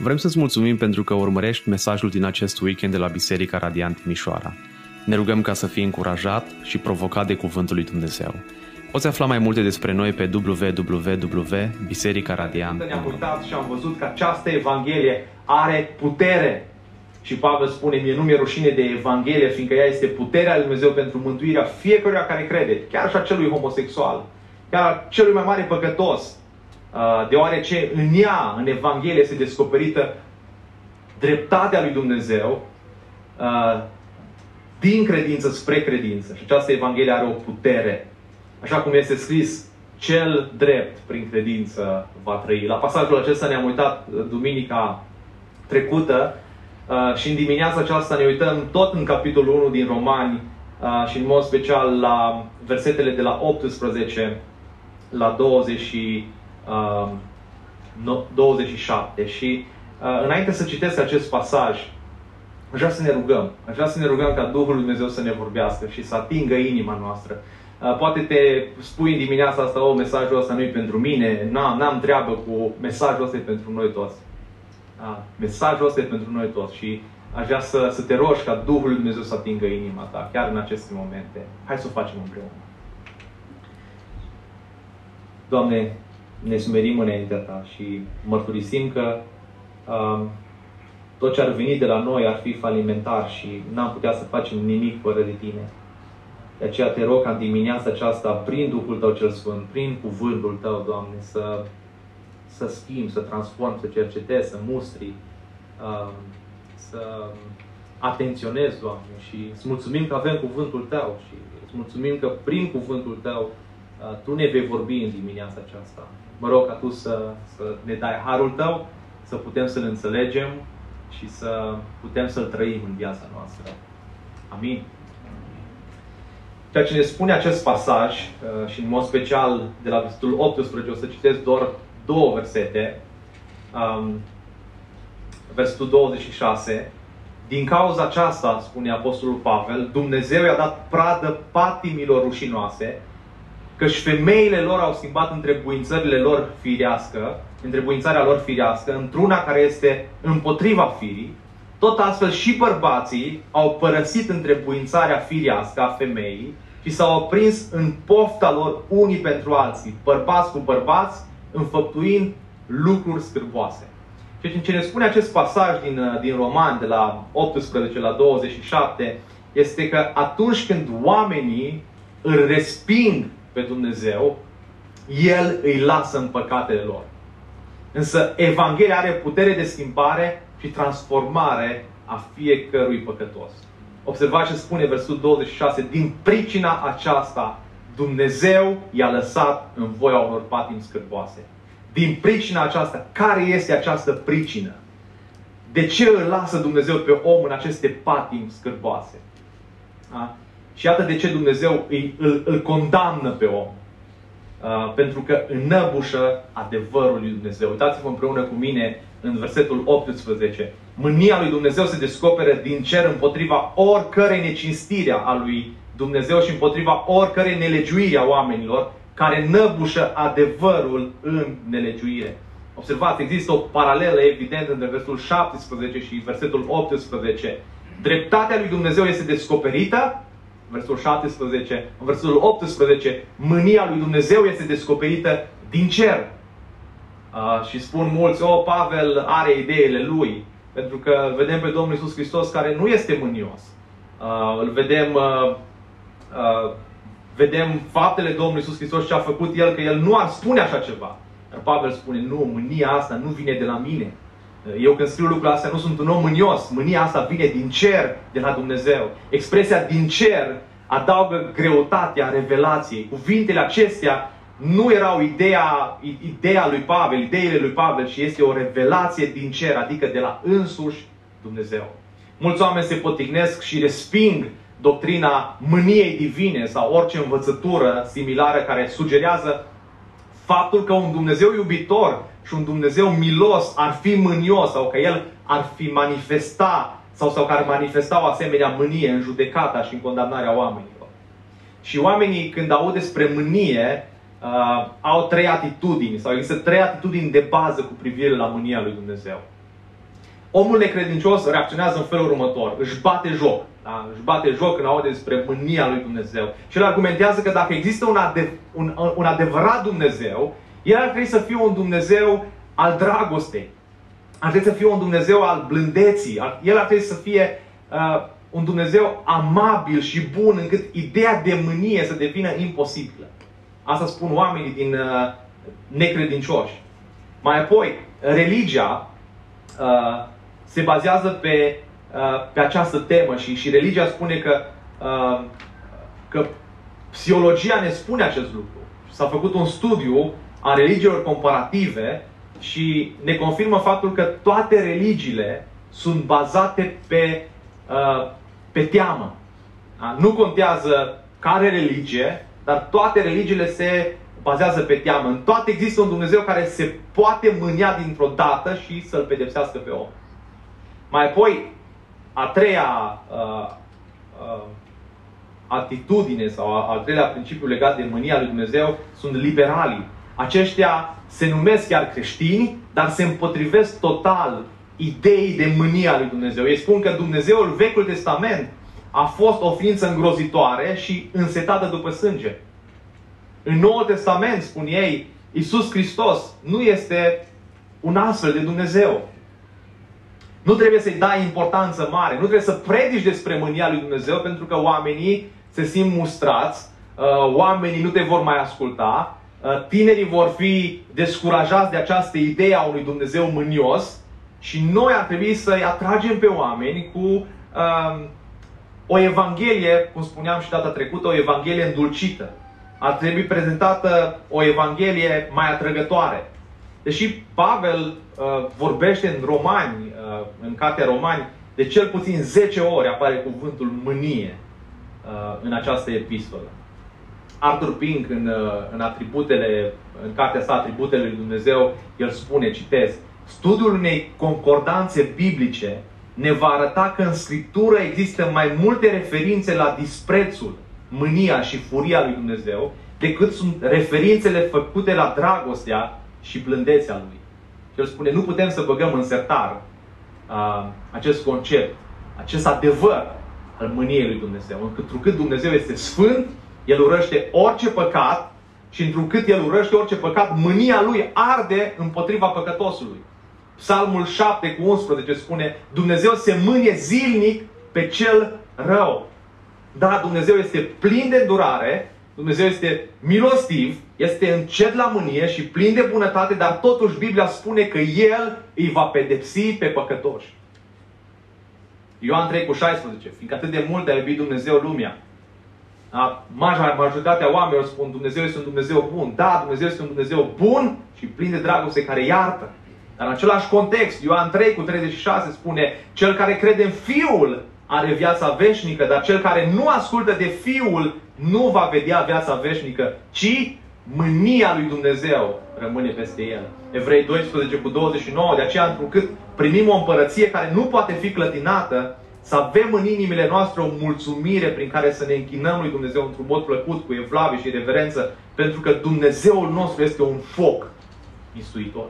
Vrem să-ți mulțumim pentru că urmărești mesajul din acest weekend de la Biserica Radiant Mișoara. Ne rugăm ca să fii încurajat și provocat de Cuvântul lui Dumnezeu. Poți afla mai multe despre noi pe www.bisericaradiant. Ne-am uitat și am văzut că această Evanghelie are putere. Și Pavel spune, mie nu mi-e rușine de Evanghelie, fiindcă ea este puterea lui Dumnezeu pentru mântuirea fiecăruia care crede, chiar și a celui homosexual, chiar a celui mai mare păcătos. Uh, deoarece în ea, în Evanghelie, este descoperită dreptatea lui Dumnezeu uh, din credință spre credință. Și această Evanghelie are o putere. Așa cum este scris, cel drept prin credință va trăi. La pasajul acesta ne-am uitat uh, duminica trecută și în dimineața aceasta ne uităm tot în capitolul 1 din Romani și în mod special la versetele de la 18 la 20 27 um, și uh, înainte să citesc acest pasaj, aș vrea să ne rugăm. Aș vrea să ne rugăm ca Duhul Lui Dumnezeu să ne vorbească și să atingă inima noastră. Uh, poate te spui în dimineața asta, o, mesajul ăsta nu e pentru mine, n-am, n-am treabă cu mesajul ăsta e pentru noi toți. Uh, mesajul ăsta e pentru noi toți și aș vrea să, să te rogi ca Duhul Lui Dumnezeu să atingă inima ta, chiar în aceste momente. Hai să o facem împreună. Doamne, ne smerim înaintea Ta și mărturisim că um, tot ce ar veni de la noi ar fi falimentar și n-am putea să facem nimic fără de Tine. De aceea te rog ca în dimineața aceasta, prin Duhul Tău cel Sfânt, prin Cuvântul Tău, Doamne, să, să schimbi, să transform, să cercetezi, să mustri, um, să atenționezi, Doamne, și îți mulțumim că avem Cuvântul Tău și îți mulțumim că prin Cuvântul Tău uh, Tu ne vei vorbi în dimineața aceasta mă rog ca Tu să, să ne dai harul Tău, să putem să-L înțelegem și să putem să-L trăim în viața noastră. Amin. Ceea ce ne spune acest pasaj, uh, și în mod special de la versetul 18, o să citesc doar două versete. Um, versetul 26. Din cauza aceasta, spune Apostolul Pavel, Dumnezeu i-a dat pradă patimilor rușinoase, căci femeile lor au schimbat întrebuințările lor firească, întrebuințarea lor firească, într-una care este împotriva firii, tot astfel și bărbații au părăsit întrebuințarea firească a femeii și s-au oprins în pofta lor unii pentru alții, bărbați cu bărbați, înfăptuind lucruri scârboase. Și ce ne spune acest pasaj din, din Roman, de la 18 la 27, este că atunci când oamenii îl resping pe Dumnezeu, El îi lasă în păcatele lor. Însă Evanghelia are putere de schimbare și transformare a fiecărui păcătos. Observați ce spune versetul 26. Din pricina aceasta, Dumnezeu i-a lăsat în voia unor patimi scârboase. Din pricina aceasta, care este această pricină? De ce îl lasă Dumnezeu pe om în aceste patimi scârboase? Da? Și iată de ce Dumnezeu îi, îl, îl condamnă pe om. Uh, pentru că înăbușă adevărul lui Dumnezeu. Uitați-vă împreună cu mine în versetul 18. Mânia lui Dumnezeu se descoperă din cer împotriva oricărei necinstire a lui Dumnezeu și împotriva oricărei nelegiuiri a oamenilor care năbușă adevărul în nelegiuire. Observați, există o paralelă evidentă între versetul 17 și versetul 18. Dreptatea lui Dumnezeu este descoperită versetul 17, în versetul 18, mânia lui Dumnezeu este descoperită din cer. Uh, și spun mulți, o, Pavel are ideile lui, pentru că îl vedem pe Domnul Isus Hristos care nu este mânios. Uh, îl vedem, uh, uh, vedem faptele Domnului Isus Hristos ce a făcut El, că El nu ar spune așa ceva. Dar Pavel spune, nu, mânia asta nu vine de la mine. Eu când scriu lucrurile astea nu sunt un om mânios. Mânia asta vine din cer, de la Dumnezeu. Expresia din cer adaugă greutatea revelației. Cuvintele acestea nu erau ideea, ideea lui Pavel, ideile lui Pavel, și este o revelație din cer, adică de la însuși Dumnezeu. Mulți oameni se potignesc și resping doctrina mâniei divine sau orice învățătură similară care sugerează faptul că un Dumnezeu iubitor și un Dumnezeu milos ar fi mânios sau că El ar fi manifesta sau, sau că ar manifesta o asemenea mânie în judecata și în condamnarea oamenilor. Și oamenii când aud despre mânie, uh, au trei atitudini sau există trei atitudini de bază cu privire la mânia lui Dumnezeu. Omul necredincios reacționează în felul următor. Își bate joc. Da? Își bate joc când aude despre mânia lui Dumnezeu. Și el argumentează că dacă există un, adev- un, un adevărat Dumnezeu, el ar trebui să fie un Dumnezeu al dragostei. Ar trebui să fie un Dumnezeu al blândeții. El ar trebui să fie uh, un Dumnezeu amabil și bun încât ideea de mânie să devină imposibilă. Asta spun oamenii din uh, necredincioși. Mai apoi, religia uh, se bazează pe, uh, pe această temă și, și religia spune că, uh, că psihologia ne spune acest lucru. S-a făcut un studiu a religiilor comparative și ne confirmă faptul că toate religiile sunt bazate pe, uh, pe teamă. Da? Nu contează care religie, dar toate religiile se bazează pe teamă. În toate există un Dumnezeu care se poate mânia dintr-o dată și să-l pedepsească pe om. Mai apoi, a treia uh, uh, atitudine sau al treilea principiu legat de mânia lui Dumnezeu sunt liberalii. Aceștia se numesc chiar creștini, dar se împotrivesc total ideii de mânia lui Dumnezeu. Ei spun că Dumnezeul Vechiul Testament a fost o ființă îngrozitoare și însetată după sânge. În Noul Testament, spun ei, Iisus Hristos nu este un astfel de Dumnezeu. Nu trebuie să-i dai importanță mare, nu trebuie să predici despre mânia lui Dumnezeu pentru că oamenii se simt mustrați, uh, oamenii nu te vor mai asculta, uh, tinerii vor fi descurajați de această idee a unui Dumnezeu mânios și noi ar trebui să-i atragem pe oameni cu um, o evanghelie, cum spuneam și data trecută, o evanghelie îndulcită. Ar trebui prezentată o evanghelie mai atrăgătoare. Deși Pavel uh, vorbește în Romani, uh, în cartea Romani, de cel puțin 10 ori apare cuvântul mânie uh, în această epistolă. Arthur Pink, în, uh, în atributele, în cartea sa Atributele lui Dumnezeu, el spune, citez, Studiul unei concordanțe biblice ne va arăta că în Scriptură există mai multe referințe la disprețul, mânia și furia lui Dumnezeu decât sunt referințele făcute la dragostea și blândețea lui. Și el spune, nu putem să băgăm în sertar uh, acest concept, acest adevăr al mâniei lui Dumnezeu. Întrucât Dumnezeu este sfânt, El urăște orice păcat și întrucât El urăște orice păcat, mânia Lui arde împotriva păcătosului. Psalmul 7 cu 11 spune, Dumnezeu se mânie zilnic pe cel rău. Da, Dumnezeu este plin de îndurare, Dumnezeu este milostiv, este încet la mânie și plin de bunătate, dar totuși Biblia spune că El îi va pedepsi pe păcătoși. Ioan 3 cu 16, fiindcă atât de mult a iubit Dumnezeu lumea. Da? Majoritatea oamenilor spun Dumnezeu este un Dumnezeu bun. Da, Dumnezeu este un Dumnezeu bun și plin de dragoste care iartă. Dar în același context, Ioan 3 cu 36 spune, cel care crede în Fiul are viața veșnică, dar cel care nu ascultă de Fiul nu va vedea viața veșnică, ci mânia lui Dumnezeu rămâne peste el. Evrei 12 cu 29, de aceea întrucât primim o împărăție care nu poate fi clătinată, să avem în inimile noastre o mulțumire prin care să ne închinăm lui Dumnezeu într-un mod plăcut, cu evlavie și reverență, pentru că Dumnezeul nostru este un foc mistuitor.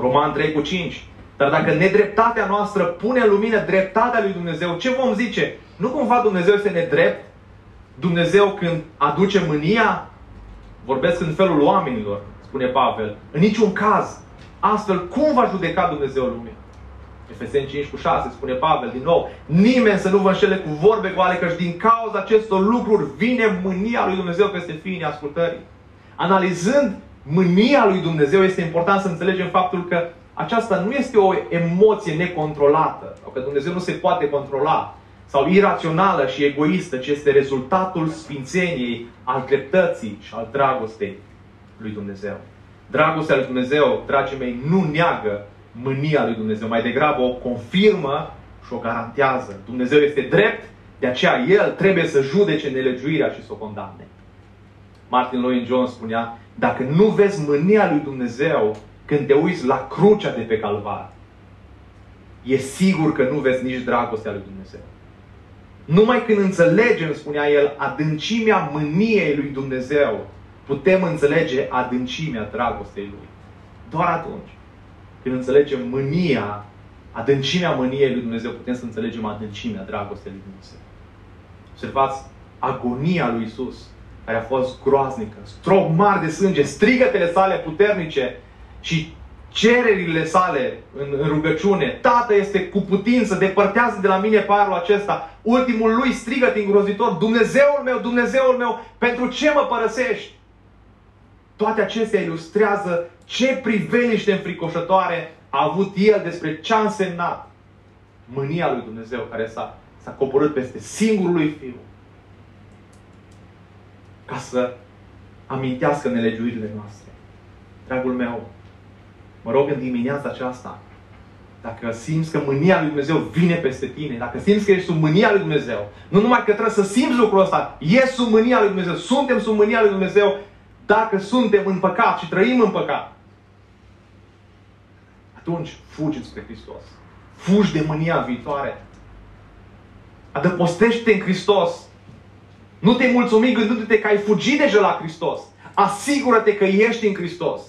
Roman 3 cu 5. Dar dacă nedreptatea noastră pune în lumină dreptatea lui Dumnezeu, ce vom zice? Nu cumva Dumnezeu este nedrept? Dumnezeu când aduce mânia? Vorbesc în felul oamenilor, spune Pavel. În niciun caz. Astfel, cum va judeca Dumnezeu lumea? Efeseni 5 cu 6 spune Pavel din nou, nimeni să nu vă înșele cu vorbe goale, căci din cauza acestor lucruri vine mânia lui Dumnezeu peste fiii ascultării. Analizând mânia lui Dumnezeu, este important să înțelegem faptul că aceasta nu este o emoție necontrolată, sau că Dumnezeu nu se poate controla, sau irațională și egoistă, ci este rezultatul sfințeniei, al dreptății și al dragostei lui Dumnezeu. Dragostea lui Dumnezeu, dragii mei, nu neagă mânia lui Dumnezeu, mai degrabă o confirmă și o garantează. Dumnezeu este drept, de aceea El trebuie să judece nelegiuirea și să o condamne. Martin Lloyd Jones spunea, dacă nu vezi mânia lui Dumnezeu când te uiți la crucea de pe calvar, e sigur că nu vezi nici dragostea lui Dumnezeu. Numai când înțelegem, spunea el, adâncimea mâniei lui Dumnezeu, putem înțelege adâncimea dragostei lui. Doar atunci când înțelegem mânia adâncimea mâniei lui Dumnezeu, putem să înțelegem adâncimea dragostei lui Dumnezeu. Observați agonia lui Isus, care a fost groaznică, strop mari de sânge, strigătele sale puternice și cererile sale în, în rugăciune. Tată este cu putință, depărtează de la mine parul acesta. Ultimul lui strigăt îngrozitor, Dumnezeul meu, Dumnezeul meu, pentru ce mă părăsești? Toate acestea ilustrează ce priveliște înfricoșătoare a avut el despre ce a însemnat mânia lui Dumnezeu care s-a, s-a coborât peste singurul lui Fiu ca să amintească nelegiuirile noastre. Dragul meu, mă rog în dimineața aceasta, dacă simți că mânia lui Dumnezeu vine peste tine, dacă simți că ești sub mânia lui Dumnezeu, nu numai că trebuie să simți lucrul ăsta, e sub mânia lui Dumnezeu, suntem sub mânia lui Dumnezeu, dacă suntem în păcat și trăim în păcat, atunci fugi spre Hristos. Fugi de mânia viitoare. Adăpostește-te în Hristos. Nu te mulțumi gândindu-te că ai fugit deja la Hristos. Asigură-te că ești în Hristos.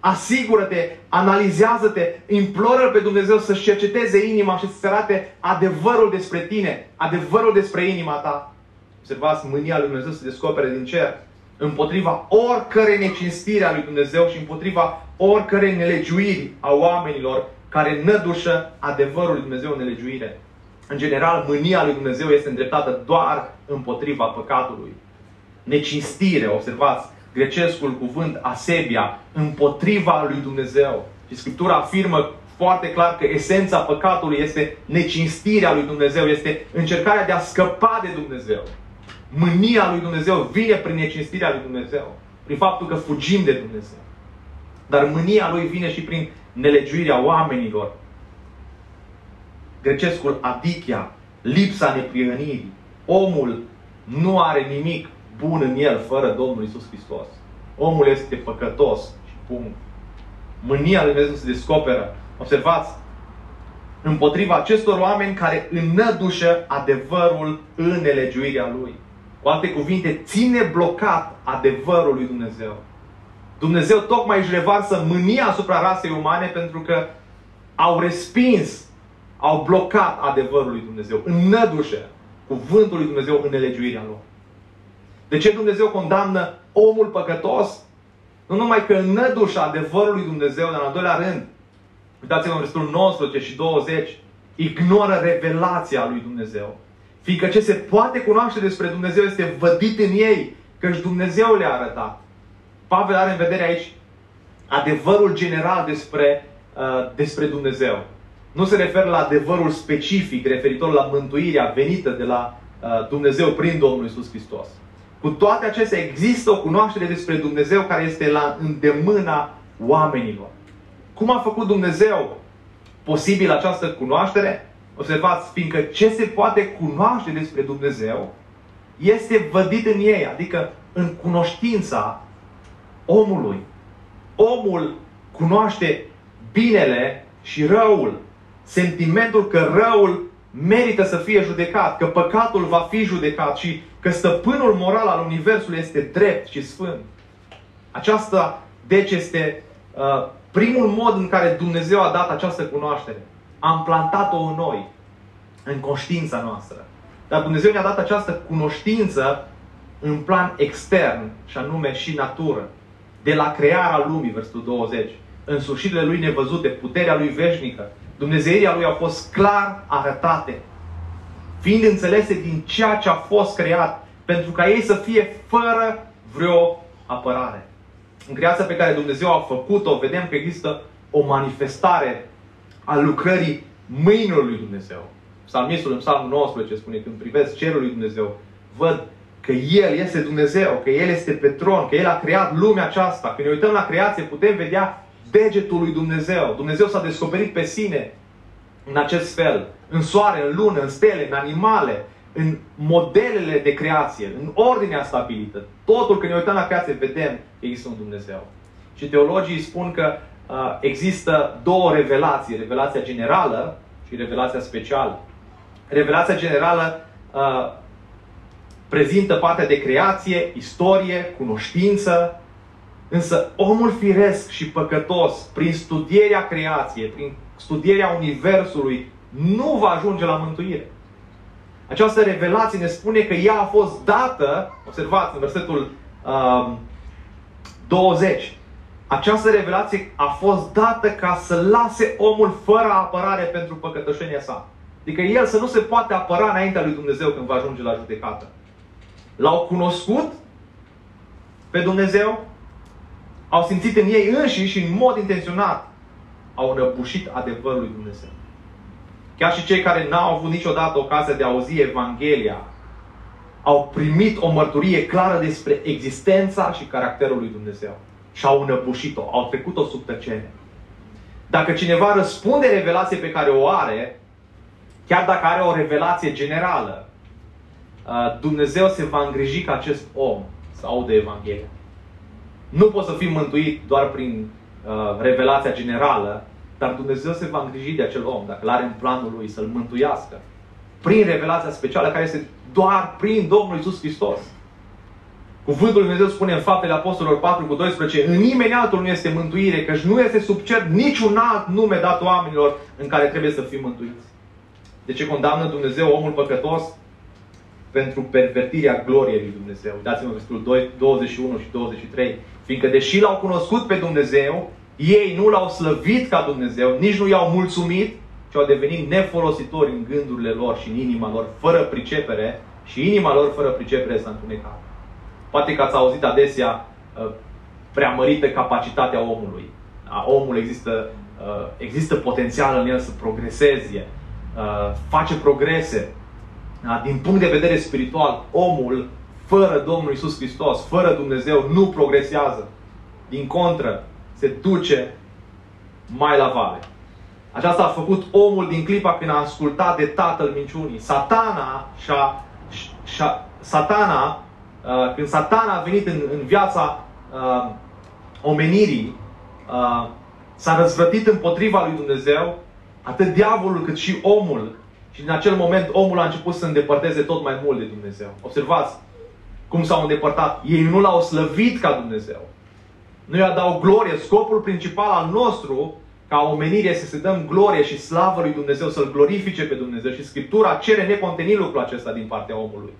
Asigură-te, analizează-te, imploră pe Dumnezeu să-și cerceteze inima și să-ți arate adevărul despre tine, adevărul despre inima ta. Observați, mânia lui Dumnezeu se descopere din cer împotriva oricărei necinstire a lui Dumnezeu și împotriva oricărei nelegiuiri a oamenilor care nădușă adevărul lui Dumnezeu în nelegiuire. În general, mânia lui Dumnezeu este îndreptată doar împotriva păcatului. Necinstire, observați, grecescul cuvânt asebia, împotriva lui Dumnezeu. Și Scriptura afirmă foarte clar că esența păcatului este necinstirea lui Dumnezeu, este încercarea de a scăpa de Dumnezeu. Mânia lui Dumnezeu vine prin necinstirea lui Dumnezeu. Prin faptul că fugim de Dumnezeu. Dar mânia lui vine și prin nelegiuirea oamenilor. Grecescul adichia, lipsa neprihănirii. Omul nu are nimic bun în el fără Domnul Isus Hristos. Omul este păcătos și punct. Mânia lui Dumnezeu se descoperă. Observați, împotriva acestor oameni care înnădușă adevărul în nelegiuirea lui. Cu alte cuvinte, ține blocat adevărul lui Dumnezeu. Dumnezeu tocmai își revarsă mânia asupra rasei umane pentru că au respins, au blocat adevărul lui Dumnezeu, înnădușe cuvântul lui Dumnezeu în nelegiuirea lor. De ce Dumnezeu condamnă omul păcătos? Nu numai că înnădușă adevărul lui Dumnezeu, dar în al doilea rând, uitați-vă în versetul 19 și 20, ignoră revelația lui Dumnezeu. Fiindcă ce se poate cunoaște despre Dumnezeu este vădit în ei, căci Dumnezeu le-a arătat. Pavel are în vedere aici adevărul general despre, uh, despre Dumnezeu. Nu se referă la adevărul specific referitor la mântuirea venită de la uh, Dumnezeu prin Domnul Isus Hristos. Cu toate acestea există o cunoaștere despre Dumnezeu care este la îndemâna oamenilor. Cum a făcut Dumnezeu posibil această cunoaștere? Observați, fiindcă ce se poate cunoaște despre Dumnezeu este vădit în ei, adică în cunoștința omului. Omul cunoaște binele și răul. Sentimentul că răul merită să fie judecat, că păcatul va fi judecat și că stăpânul moral al Universului este drept și sfânt. Aceasta, deci, este uh, primul mod în care Dumnezeu a dat această cunoaștere am plantat-o în noi, în conștiința noastră. Dar Dumnezeu ne-a dat această cunoștință în plan extern, și anume și natură. De la crearea lumii, versetul 20. În sușirile lui nevăzute, puterea lui veșnică, Dumnezeirea lui au fost clar arătate, fiind înțelese din ceea ce a fost creat, pentru ca ei să fie fără vreo apărare. În creația pe care Dumnezeu a făcut-o, vedem că există o manifestare a lucrării mâinilor lui Dumnezeu. Psalmistul în Psalmul 19 spune, când privesc cerul lui Dumnezeu, văd că El este Dumnezeu, că El este pe tron, că El a creat lumea aceasta. Când ne uităm la creație, putem vedea degetul lui Dumnezeu. Dumnezeu s-a descoperit pe sine în acest fel. În soare, în lună, în stele, în animale, în modelele de creație, în ordinea stabilită. Totul, când ne uităm la creație, vedem că există un Dumnezeu. Și teologii spun că Uh, există două revelații, revelația generală și revelația specială. Revelația generală uh, prezintă partea de creație, istorie, cunoștință, însă omul firesc și păcătos, prin studierea creației, prin studierea Universului nu va ajunge la mântuire. Această revelație ne spune că ea a fost dată, observați în versetul um, 20, această revelație a fost dată ca să lase omul fără apărare pentru păcătoșenia sa. Adică el să nu se poate apăra înaintea lui Dumnezeu când va ajunge la judecată. L-au cunoscut pe Dumnezeu, au simțit în ei înși și în mod intenționat au răbușit adevărul lui Dumnezeu. Chiar și cei care n-au avut niciodată ocazia de a auzi Evanghelia au primit o mărturie clară despre existența și caracterul lui Dumnezeu. Și au înăbușit-o, au trecut-o sub tăcere. Dacă cineva răspunde revelației pe care o are, chiar dacă are o revelație generală, uh, Dumnezeu se va îngriji ca acest om să audă Evanghelia. Nu poți să fii mântuit doar prin uh, revelația generală, dar Dumnezeu se va îngriji de acel om, dacă l-are în planul lui, să-l mântuiască. Prin revelația specială care este doar prin Domnul Isus Hristos. Cuvântul Lui Dumnezeu spune în faptele Apostolilor 4 cu 12, în nimeni altul nu este mântuire, căci nu este sub cer niciun alt nume dat oamenilor în care trebuie să fim mântuiți. De ce condamnă Dumnezeu omul păcătos? Pentru pervertirea gloriei lui Dumnezeu. Dați-mă versetul 21 și 23. Fiindcă deși l-au cunoscut pe Dumnezeu, ei nu l-au slăvit ca Dumnezeu, nici nu i-au mulțumit, ci au devenit nefolositori în gândurile lor și în inima lor, fără pricepere, și inima lor fără pricepere s-a întunecat. Poate că ați auzit adesea uh, preamărită capacitatea omului. A, omul există, uh, există potențial în el să progreseze, uh, face progrese. Da? Din punct de vedere spiritual, omul fără Domnul Isus Hristos, fără Dumnezeu, nu progresează. Din contră, se duce mai la vale. Aceasta a făcut omul din clipa când a ascultat de tatăl minciunii. Satana și-a, și-a, satana, uh, când satana a venit în, în viața uh, omenirii, uh, s-a răzvrătit împotriva lui Dumnezeu, atât diavolul cât și omul. Și în acel moment omul a început să îndepărteze tot mai mult de Dumnezeu. Observați cum s-au îndepărtat. Ei nu l-au slăvit ca Dumnezeu. Nu i-a dau glorie. Scopul principal al nostru ca omenire să se dăm glorie și slavă lui Dumnezeu, să-L glorifice pe Dumnezeu. Și Scriptura cere necontenit lucrul acesta din partea omului.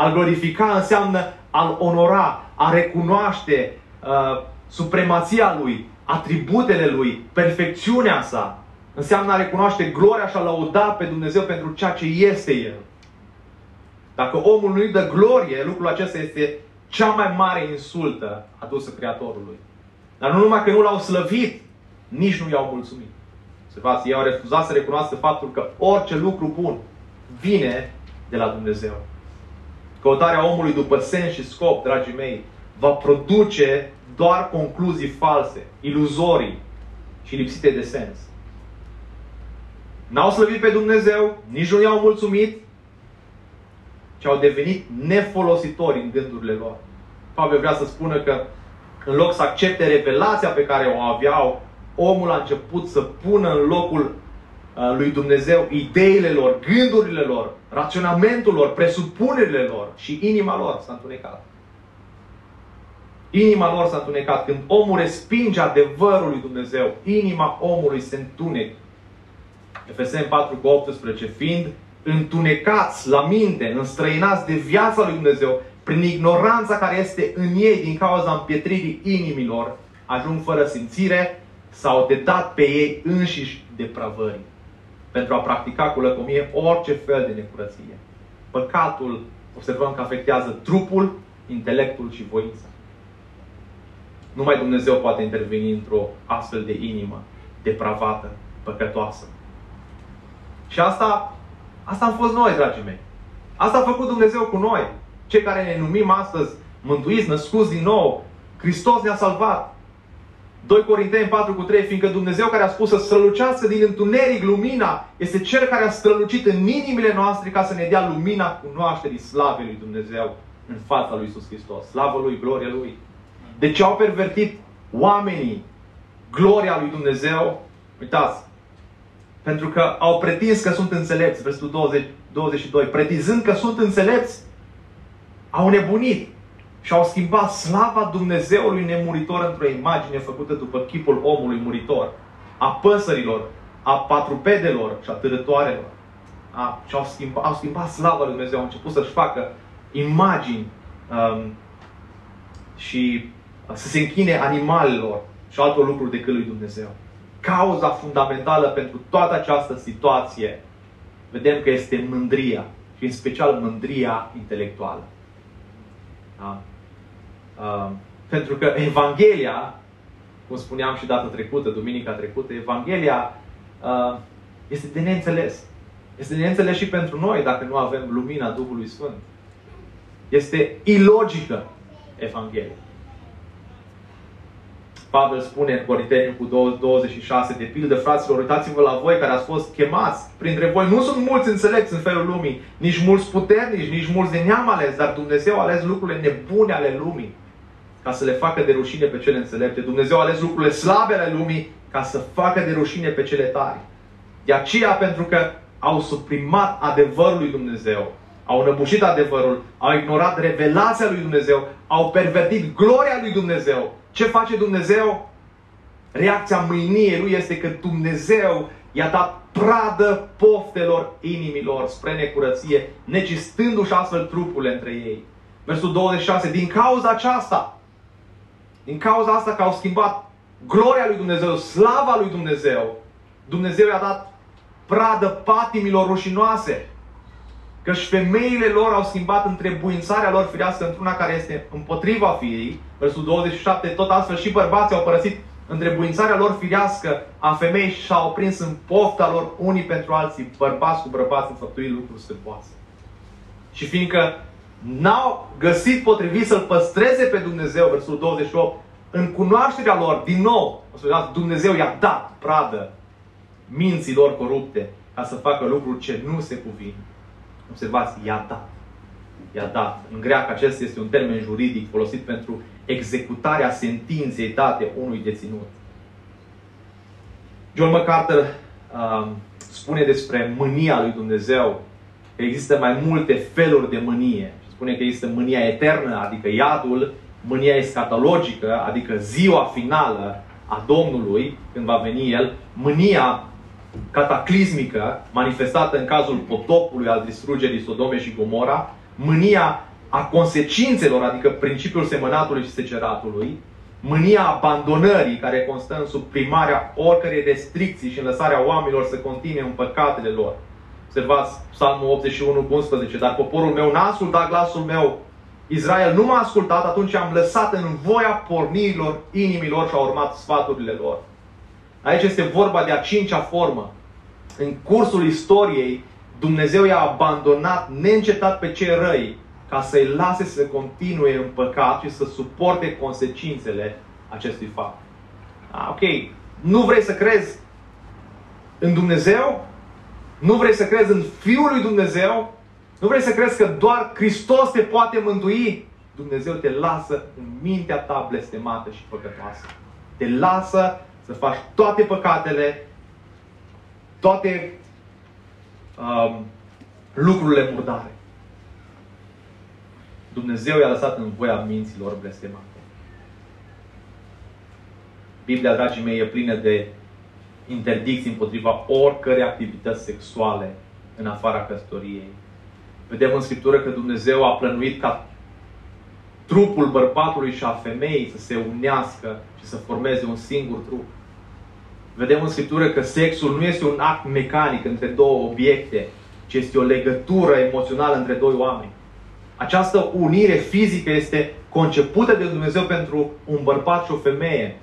Al glorifica înseamnă a-L onora, a recunoaște uh, supremația Lui, atributele Lui, perfecțiunea sa. Înseamnă a recunoaște gloria și a lăuda pe Dumnezeu pentru ceea ce este El. Dacă omul nu-i dă glorie, lucrul acesta este cea mai mare insultă adusă Creatorului. Dar nu numai că nu l-au slăvit, nici nu i-au mulțumit. Observați, ei au refuzat să recunoască faptul că orice lucru bun vine de la Dumnezeu. Căutarea omului după sens și scop, dragii mei, va produce doar concluzii false, iluzorii și lipsite de sens. N-au slăvit pe Dumnezeu, nici nu i-au mulțumit, ci au devenit nefolositori în gândurile lor. Pavel vrea să spună că în loc să accepte revelația pe care o aveau, omul a început să pună în locul uh, lui Dumnezeu ideile lor, gândurile lor, raționamentul lor, presupunerile lor și inima lor s-a întunecat. Inima lor s-a întunecat. Când omul respinge adevărul lui Dumnezeu, inima omului se întunecă. Efeseni 4 cu 18, fiind întunecați la minte, înstrăinați de viața lui Dumnezeu, prin ignoranța care este în ei din cauza împietririi inimilor, ajung fără simțire sau de dat pe ei înșiși depravării pentru a practica cu lăcomie orice fel de necurăție. Păcatul, observăm că afectează trupul, intelectul și voința. Numai Dumnezeu poate interveni într-o astfel de inimă depravată, păcătoasă. Și asta Asta am fost noi, dragii mei. Asta a făcut Dumnezeu cu noi. Cei care ne numim astăzi mântuiți, născuți din nou. Hristos ne-a salvat. 2 Corinteni 4 cu 3, fiindcă Dumnezeu care a spus să strălucească din întuneric lumina, este Cel care a strălucit în inimile noastre ca să ne dea lumina cunoașterii slavei lui Dumnezeu în fața lui Iisus Hristos. Slavă Lui, gloria Lui. De ce au pervertit oamenii gloria lui Dumnezeu? Uitați, pentru că au pretins că sunt înțelepți, versetul 20, 22. Pretinzând că sunt înțelepți, au nebunit și au schimbat slava Dumnezeului nemuritor într-o imagine făcută după chipul omului muritor, a păsărilor, a patrupedelor și a târătoarelor. A, și au schimbat, au schimbat slava lui Dumnezeu, au început să-și facă imagini um, și să se închine animalelor și altor lucruri decât lui Dumnezeu. Cauza fundamentală pentru toată această situație vedem că este mândria și în special mândria intelectuală. Da? Uh, pentru că Evanghelia, cum spuneam și data trecută, duminica trecută, Evanghelia uh, este de neînțeles. Este de neînțeles și pentru noi dacă nu avem lumina Duhului Sfânt. Este ilogică Evanghelia. Pavel spune în Corinteniu cu 26, de pildă, fraților, uitați-vă la voi care ați fost chemați. Printre voi nu sunt mulți înțelepți în felul lumii, nici mulți puternici, nici mulți de neam ales, dar Dumnezeu a ales lucrurile nebune ale lumii ca să le facă de rușine pe cele înțelepte. Dumnezeu a ales lucrurile slabe ale lumii ca să facă de rușine pe cele tari. De aceea, pentru că au suprimat adevărul lui Dumnezeu, au înăbușit adevărul, au ignorat revelația lui Dumnezeu, au pervertit gloria lui Dumnezeu. Ce face Dumnezeu? Reacția mâiniei lui este că Dumnezeu i-a dat pradă poftelor inimilor spre necurăție, necistându-și astfel trupurile între ei. Versul 26. Din cauza aceasta, din cauza asta că au schimbat gloria lui Dumnezeu, slava lui Dumnezeu, Dumnezeu i-a dat pradă patimilor rușinoase. Căci femeile lor au schimbat întrebuințarea lor firească într-una care este împotriva fiei. Versul 27, tot astfel și bărbații au părăsit întrebuințarea lor firească a femeii și s-au prins în pofta lor unii pentru alții, bărbați cu bărbați, făptui lucruri stârpoase. Și fiindcă n-au găsit potrivit să-L păstreze pe Dumnezeu, versul 28, în cunoașterea lor, din nou, Dumnezeu i-a dat pradă minților corupte ca să facă lucruri ce nu se cuvin. Observați, i-a dat. I-a dat. În greacă acesta este un termen juridic folosit pentru executarea sentinței date unui deținut. John MacArthur uh, spune despre mânia lui Dumnezeu că există mai multe feluri de mânie. Spune că există mânia eternă, adică iadul, mânia escatologică, adică ziua finală a Domnului, când va veni El, mânia cataclismică, manifestată în cazul potopului al distrugerii Sodome și Gomora, mânia a consecințelor, adică principiul semănatului și seceratului, mânia abandonării, care constă în suprimarea oricărei restricții și în lăsarea oamenilor să continue în păcatele lor. Observați Psalmul 81 11, dar poporul meu n-a ascultat glasul meu, Israel nu m-a ascultat, atunci am lăsat în voia pornirilor inimilor și a urmat sfaturile lor. Aici este vorba de a cincea formă. În cursul istoriei, Dumnezeu i-a abandonat neîncetat pe cei răi ca să-i lase să continue în păcat și să suporte consecințele acestui fapt. Ah, ok, nu vrei să crezi în Dumnezeu? Nu vrei să crezi în Fiul lui Dumnezeu? Nu vrei să crezi că doar Hristos te poate mântui? Dumnezeu te lasă în mintea ta blestemată și păcătoasă. Te lasă să faci toate păcatele, toate um, lucrurile murdare. Dumnezeu i-a lăsat în voia minților blestemate. Biblia, dragii mei, e plină de interdicții împotriva oricărei activități sexuale în afara căsătoriei. Vedem în Scriptură că Dumnezeu a plănuit ca trupul bărbatului și a femeii să se unească și să formeze un singur trup. Vedem în Scriptură că sexul nu este un act mecanic între două obiecte, ci este o legătură emoțională între doi oameni. Această unire fizică este concepută de Dumnezeu pentru un bărbat și o femeie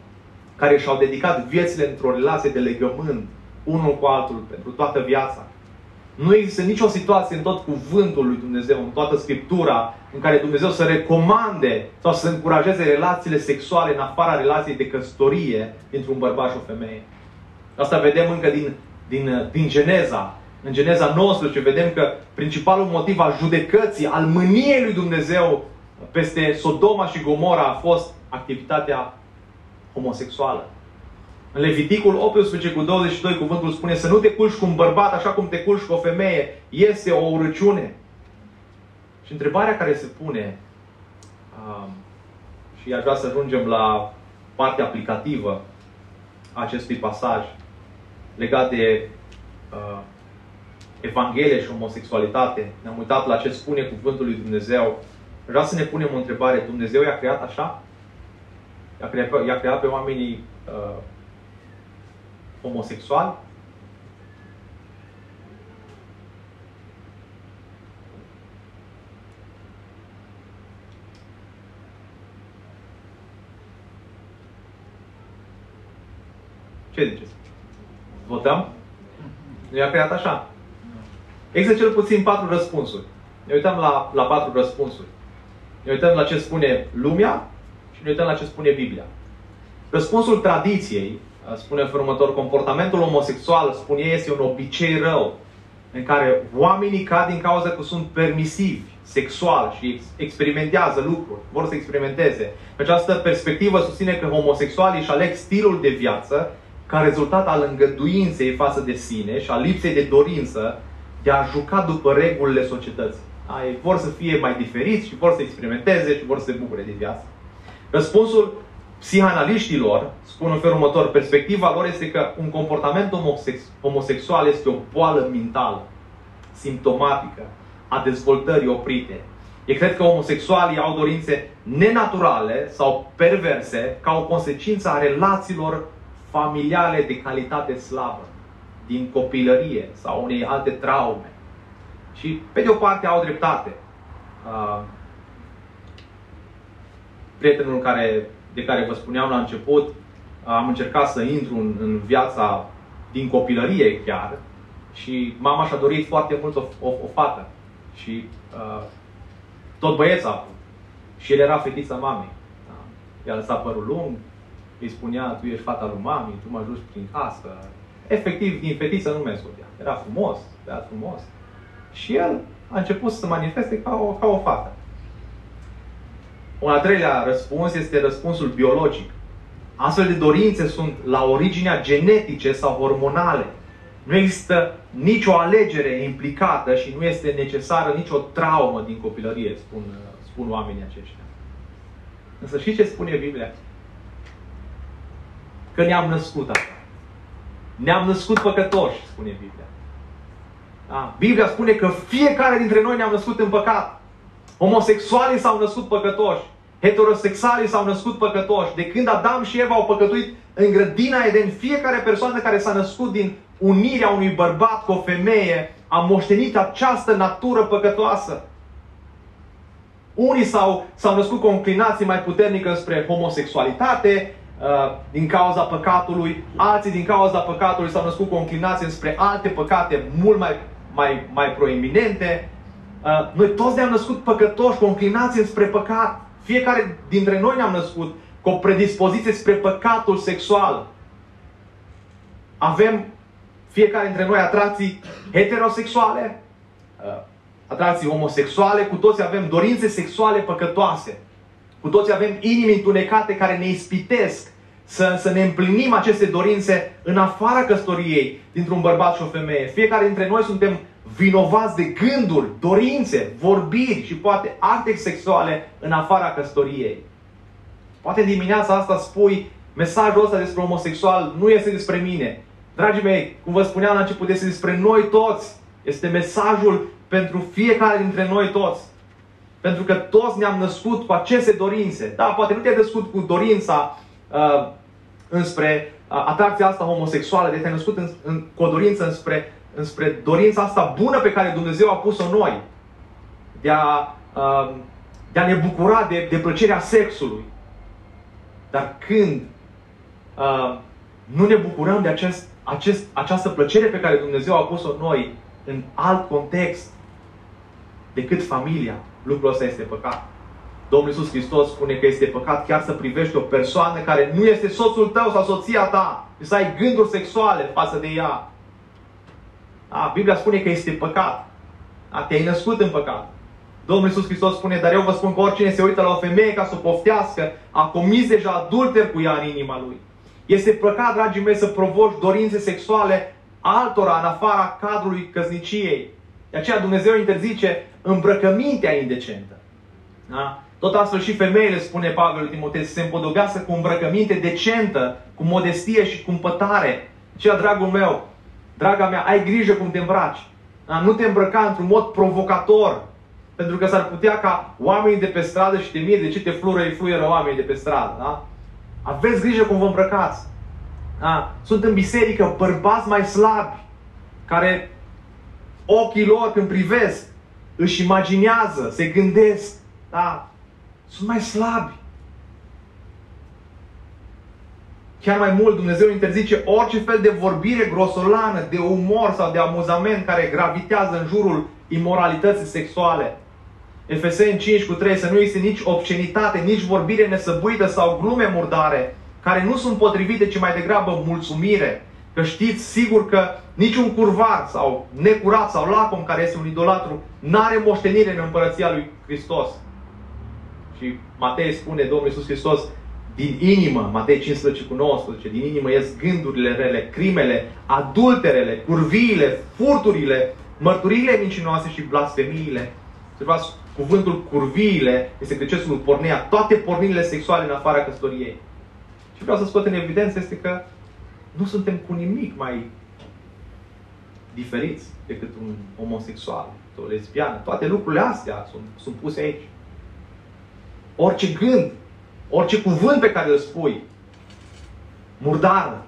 care și-au dedicat viețile într-o relație de legământ unul cu altul pentru toată viața. Nu există nicio situație în tot cuvântul lui Dumnezeu, în toată Scriptura, în care Dumnezeu să recomande sau să încurajeze relațiile sexuale în afara relației de căsătorie dintre un bărbat și o femeie. Asta vedem încă din, din, din Geneza. În Geneza 19 vedem că principalul motiv al judecății, al mâniei lui Dumnezeu peste Sodoma și Gomora a fost activitatea homosexuală. În Leviticul 18 cu 22 cuvântul spune să nu te culci cu un bărbat așa cum te culci cu o femeie. Este o urăciune. Și întrebarea care se pune, um, și aș vrea să ajungem la partea aplicativă a acestui pasaj, legat de uh, Evanghelie și homosexualitate. Ne-am uitat la ce spune Cuvântul lui Dumnezeu. Vreau să ne punem o întrebare. Dumnezeu i-a creat așa? I-a creat, i-a creat pe oamenii uh, homosexuali? Ce ziceți? Votăm? Nu i-a creat așa. Există cel puțin patru răspunsuri. Ne uităm la, la patru răspunsuri. Ne uităm la ce spune lumea și ne uităm la ce spune Biblia. Răspunsul tradiției spune în următor, comportamentul homosexual, spune ei, este un obicei rău în care oamenii cad din cauza că sunt permisivi, sexual și experimentează lucruri, vor să experimenteze. Pe această perspectivă susține că homosexualii își aleg stilul de viață ca rezultat al îngăduinței față de sine și a lipsei de dorință de a juca după regulile societății. Ei vor să fie mai diferiți și vor să experimenteze și vor să se bucure de viață. Răspunsul psihanaliștilor spun în felul următor, perspectiva lor este că un comportament homosex- homosexual este o boală mentală, simptomatică, a dezvoltării oprite. Ei cred că homosexualii au dorințe nenaturale sau perverse ca o consecință a relațiilor familiale de calitate slabă, din copilărie sau unei alte traume. Și pe de o parte au dreptate. Uh, prietenul care, de care vă spuneam la început, am încercat să intru în, în viața din copilărie chiar și mama și-a dorit foarte mult o, o, o fată. Și uh, tot băieț a avut. Și el era fetița mamei. Da? I-a lăsat părul lung, îi spunea, tu ești fata lui mami, tu mă ajungi prin casă. Efectiv, din fetiță nu mergea. Era frumos, era frumos. Și el a început să se manifeste ca o, ca o fată. Un al treilea răspuns este răspunsul biologic. Astfel de dorințe sunt la originea genetice sau hormonale. Nu există nicio alegere implicată și nu este necesară nicio traumă din copilărie, spun, spun oamenii aceștia. Însă și ce spune Biblia? Că ne-am născut așa. Ne-am născut păcătoși, spune Biblia. Da? Biblia spune că fiecare dintre noi ne-am născut în păcat. Homosexualii s-au născut păcătoși. Heterosexualii s-au născut păcătoși. De când Adam și Eva au păcătuit în grădina Eden, fiecare persoană care s-a născut din unirea unui bărbat cu o femeie a moștenit această natură păcătoasă. Unii s-au, s-au născut cu o înclinație mai puternică spre homosexualitate, Uh, din cauza păcatului, alții din cauza păcatului s-au născut cu o înclinație spre alte păcate mult mai, mai, mai proeminente. Uh, noi toți ne-am născut păcătoși, cu o înclinație spre păcat. Fiecare dintre noi ne-am născut cu o predispoziție spre păcatul sexual. Avem fiecare dintre noi atracții heterosexuale, uh, atracții homosexuale, cu toți avem dorințe sexuale păcătoase. Cu toți avem inimi întunecate care ne ispitesc să, să ne împlinim aceste dorințe în afara căsătoriei dintr-un bărbat și o femeie. Fiecare dintre noi suntem vinovați de gânduri, dorințe, vorbiri și poate acte sexuale în afara căsătoriei. Poate dimineața asta spui mesajul ăsta despre homosexual nu este despre mine. Dragii mei, cum vă spuneam la început, este despre noi toți. Este mesajul pentru fiecare dintre noi toți. Pentru că toți ne-am născut cu aceste dorințe. Da, poate nu te-ai născut cu dorința uh, înspre uh, atracția asta homosexuală, de te-ai născut în, în, cu o dorință înspre, înspre dorința asta bună pe care Dumnezeu a pus-o în noi. De a, uh, de a ne bucura de, de plăcerea sexului. Dar când uh, nu ne bucurăm de acest, acest, această plăcere pe care Dumnezeu a pus-o în noi, în alt context decât familia, lucrul ăsta este păcat. Domnul Iisus Hristos spune că este păcat chiar să privești o persoană care nu este soțul tău sau soția ta și să ai gânduri sexuale față de ea. Da, Biblia spune că este păcat. Da, te-ai născut în păcat. Domnul Iisus Hristos spune, dar eu vă spun că oricine se uită la o femeie ca să o poftească, a comis deja adulter cu ea în inima lui. Este păcat, dragii mei, să provoci dorințe sexuale altora în afara cadrului căsniciei. De aceea Dumnezeu interzice îmbrăcămintea indecentă. Da? Tot astfel și femeile, spune Pavel lui Timotei, să se împodobească cu îmbrăcăminte decentă, cu modestie și cu împătare. Și dragul meu, draga mea, ai grijă cum te îmbraci. Da? Nu te îmbrăca într-un mod provocator. Pentru că s-ar putea ca oamenii de pe stradă și te miri de ce te flură, îi fluieră oamenii de pe stradă. Da? Aveți grijă cum vă îmbrăcați. Da? Sunt în biserică bărbați mai slabi, care ochii lor când privesc, își imaginează, se gândesc. Da? Sunt mai slabi. Chiar mai mult, Dumnezeu interzice orice fel de vorbire grosolană, de umor sau de amuzament care gravitează în jurul imoralității sexuale. Efeseni 5 cu 3, să nu este nici obscenitate, nici vorbire nesăbuită sau glume murdare, care nu sunt potrivite, ci mai degrabă mulțumire. Că știți sigur că niciun curvar sau necurat sau lacom care este un idolatru n-are moștenire în împărăția lui Hristos. Și Matei spune, Domnul Iisus Hristos, din inimă, Matei 15 cu 19, din inimă ies gândurile rele, crimele, adulterele, curviile, furturile, mărturiile mincinoase și blasfemiile. Observați, cuvântul curviile este grecescul pornea, toate pornirile sexuale în afara căsătoriei. Și vreau să scot în evidență este că nu suntem cu nimic mai diferiți decât un homosexual, o lesbiană. Toate lucrurile astea sunt, sunt puse aici. Orice gând, orice cuvânt pe care îl spui, murdară,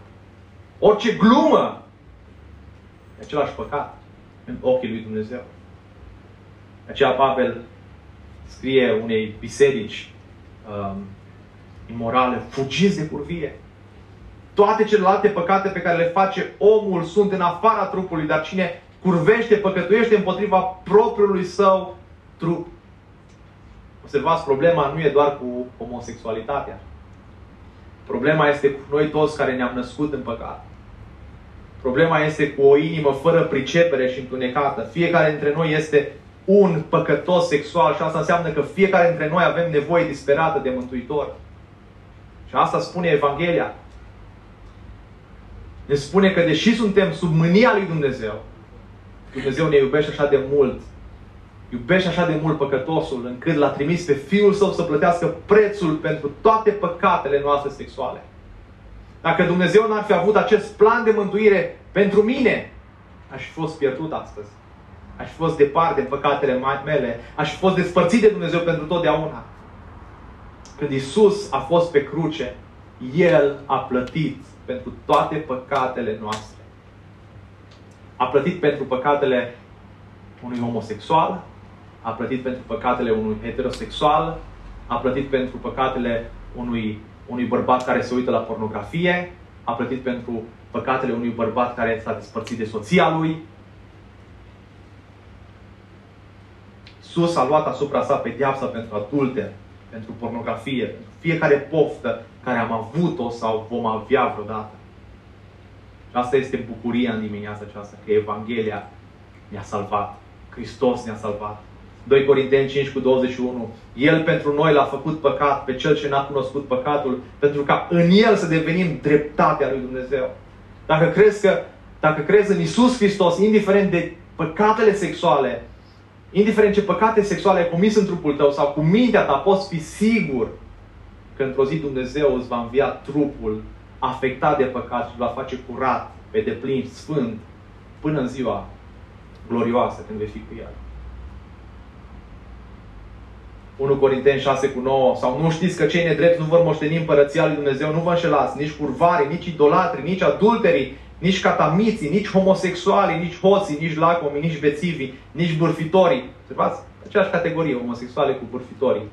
orice glumă, e același păcat în ochii lui Dumnezeu. Aceea Pavel scrie unei biserici um, imorale, fugiți de curvie. Toate celelalte păcate pe care le face omul sunt în afara trupului, dar cine curvește, păcătuiește împotriva propriului său trup. Observați, problema nu e doar cu homosexualitatea. Problema este cu noi toți care ne-am născut în păcat. Problema este cu o inimă fără pricepere și întunecată. Fiecare dintre noi este un păcătos sexual și asta înseamnă că fiecare dintre noi avem nevoie disperată de Mântuitor. Și asta spune Evanghelia. Ne spune că deși suntem sub mânia lui Dumnezeu, Dumnezeu ne iubește așa de mult, iubește așa de mult păcătosul, încât l-a trimis pe Fiul Său să plătească prețul pentru toate păcatele noastre sexuale. Dacă Dumnezeu n-ar fi avut acest plan de mântuire pentru mine, aș fi fost pierdut astăzi. Aș fi fost departe de păcatele mele, aș fi fost despărțit de Dumnezeu pentru totdeauna. Când Isus a fost pe cruce, El a plătit pentru toate păcatele noastre. A plătit pentru păcatele unui homosexual, a plătit pentru păcatele unui heterosexual, a plătit pentru păcatele unui, unui bărbat care se uită la pornografie, a plătit pentru păcatele unui bărbat care s-a despărțit de soția lui. Sus a luat asupra sa pedeapsa pentru adulter, pentru pornografie, pentru fiecare poftă care am avut-o sau vom avea vreodată. Și asta este bucuria în dimineața aceasta, că Evanghelia ne-a salvat. Hristos ne-a salvat. 2 Corinteni 5 cu 21. El pentru noi l-a făcut păcat pe cel ce n-a cunoscut păcatul, pentru ca în el să devenim dreptatea lui Dumnezeu. Dacă crezi că dacă crezi în Isus Hristos, indiferent de păcatele sexuale, indiferent ce păcate sexuale ai comis în trupul tău sau cu mintea ta, poți fi sigur că într-o zi Dumnezeu îți va învia trupul afectat de păcat și va face curat, pe deplin, sfânt, până în ziua glorioasă când vei fi cu El. 1 Corinteni 6 cu 9 sau nu știți că cei nedrepti nu vor moșteni împărăția lui Dumnezeu, nu vă înșelați, nici curvari, nici idolatri, nici adulterii, nici catamiții, nici homosexuali, nici hoții, nici lacomii, nici bețivii, nici bârfitorii. Observați? Aceeași categorie, homosexuale cu bârfitorii.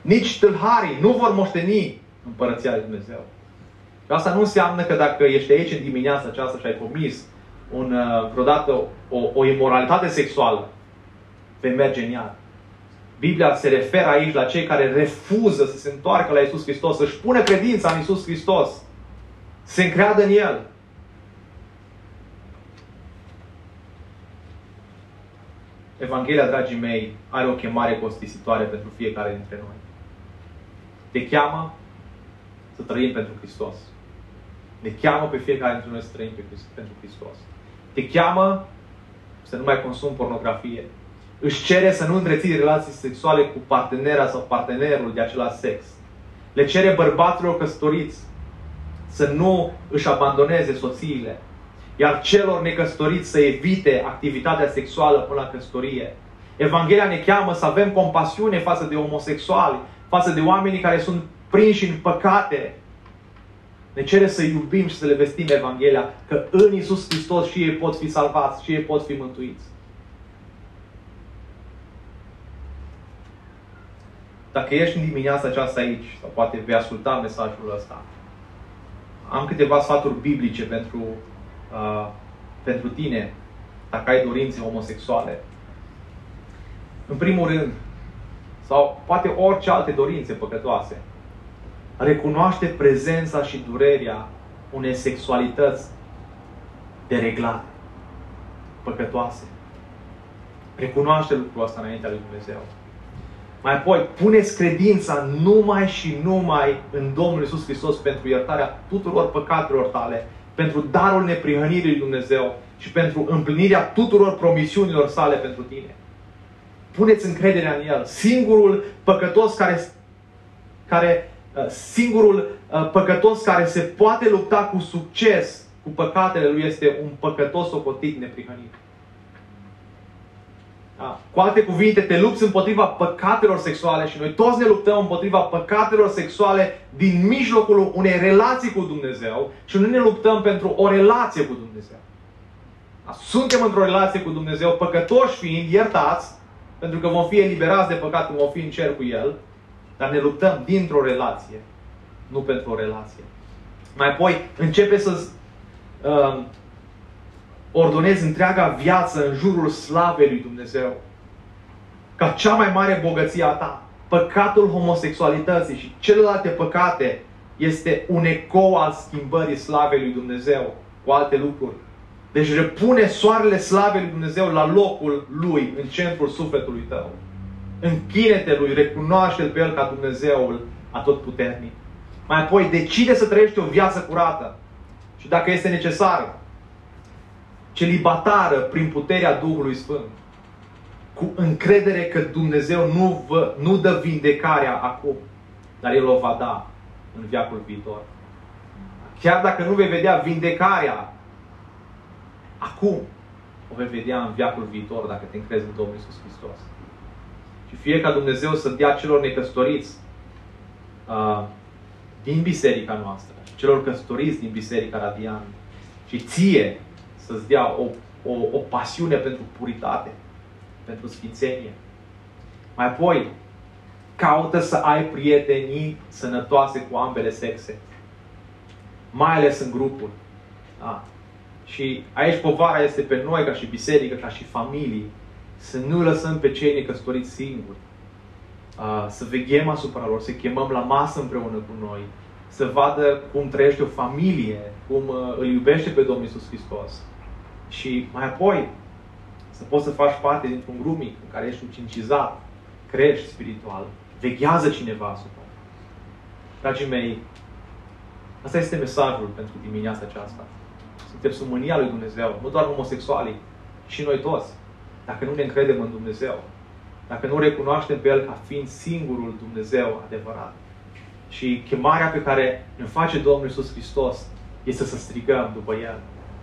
Nici tâlharii nu vor moșteni împărăția lui Dumnezeu. Și asta nu înseamnă că dacă ești aici în dimineața aceasta și ai comis un, uh, vreodată o, o imoralitate sexuală, vei merge în iad. Biblia se referă aici la cei care refuză să se întoarcă la Isus Hristos, să-și pune credința în Isus Hristos, să se încreadă în El. Evanghelia, dragii mei, are o chemare costisitoare pentru fiecare dintre noi. Te cheamă să trăim pentru Hristos. Ne cheamă pe fiecare dintre noi să trăim pentru Hristos. Te cheamă să nu mai consumi pornografie. Își cere să nu întreții relații sexuale cu partenera sau partenerul de același sex. Le cere bărbaților căsătoriți să nu își abandoneze soțiile, iar celor necăsătoriți să evite activitatea sexuală până la căsătorie. Evanghelia ne cheamă să avem compasiune față de homosexuali, față de oamenii care sunt prinși în păcate. Ne cere să iubim și să le vestim Evanghelia, că în Isus Hristos și ei pot fi salvați, și ei pot fi mântuiți. Dacă ești în dimineața aceasta aici, sau poate vei asculta mesajul ăsta, am câteva sfaturi biblice pentru, uh, pentru tine, dacă ai dorințe homosexuale. În primul rând, sau poate orice alte dorințe păcătoase, recunoaște prezența și durerea unei sexualități dereglate, păcătoase. Recunoaște lucrul ăsta înaintea lui Dumnezeu. Mai apoi, puneți credința numai și numai în Domnul Isus Hristos pentru iertarea tuturor păcatelor tale, pentru darul neprihănirii lui Dumnezeu și pentru împlinirea tuturor promisiunilor sale pentru tine. Puneți încrederea în El. Singurul păcătos care, care uh, singurul uh, păcătos care se poate lupta cu succes cu păcatele lui este un păcătos ocotit neprihănit. Da. Cu alte cuvinte, te lupți împotriva păcatelor sexuale și noi toți ne luptăm împotriva păcatelor sexuale din mijlocul unei relații cu Dumnezeu și nu ne luptăm pentru o relație cu Dumnezeu. Da. Suntem într-o relație cu Dumnezeu, păcătoși fiind, iertați, pentru că vom fi eliberați de păcat când vom fi în cer cu El, dar ne luptăm dintr-o relație, nu pentru o relație. Mai apoi începe să uh, ordonezi întreaga viață în jurul slavei lui Dumnezeu. Ca cea mai mare bogăție a ta. Păcatul homosexualității și celelalte păcate este un ecou al schimbării slavei lui Dumnezeu cu alte lucruri. Deci repune soarele slavei lui Dumnezeu la locul lui, în centrul sufletului tău. Închine-te lui, recunoaște-L pe El ca Dumnezeul atotputernic. Mai apoi decide să trăiești o viață curată. Și dacă este necesar, celibatară prin puterea Duhului Sfânt. Cu încredere că Dumnezeu nu, vă, nu dă vindecarea acum, dar El o va da în viacul viitor. Chiar dacă nu vei vedea vindecarea acum, o vei vedea în viacul viitor dacă te încrezi în Domnul Isus Hristos. Și fie ca Dumnezeu să dea celor necăsătoriți uh, din biserica noastră, celor căsătoriți din biserica radian și ție să-ți dea o, o, o pasiune pentru puritate, pentru sfințenie. Mai apoi, caută să ai prietenii sănătoase cu ambele sexe. Mai ales în grupuri. Da. Și aici povara este pe noi ca și biserică, ca și familii, să nu lăsăm pe cei necăsătoriți singuri. Să veghem asupra lor, să chemăm la masă împreună cu noi, să vadă cum trăiește o familie, cum uh, îl iubește pe Domnul Isus Hristos. Și mai apoi, să poți să faci parte dintr-un grup mic în care ești ucincizat, crești spiritual, veghează cineva asupra. Dragii mei, asta este mesajul pentru dimineața aceasta. Suntem sub mânia lui Dumnezeu, nu doar homosexualii, și noi toți. Dacă nu ne încredem în Dumnezeu, dacă nu recunoaștem pe El ca fiind singurul Dumnezeu adevărat. Și chemarea pe care ne face Domnul Iisus Hristos este să strigăm după El.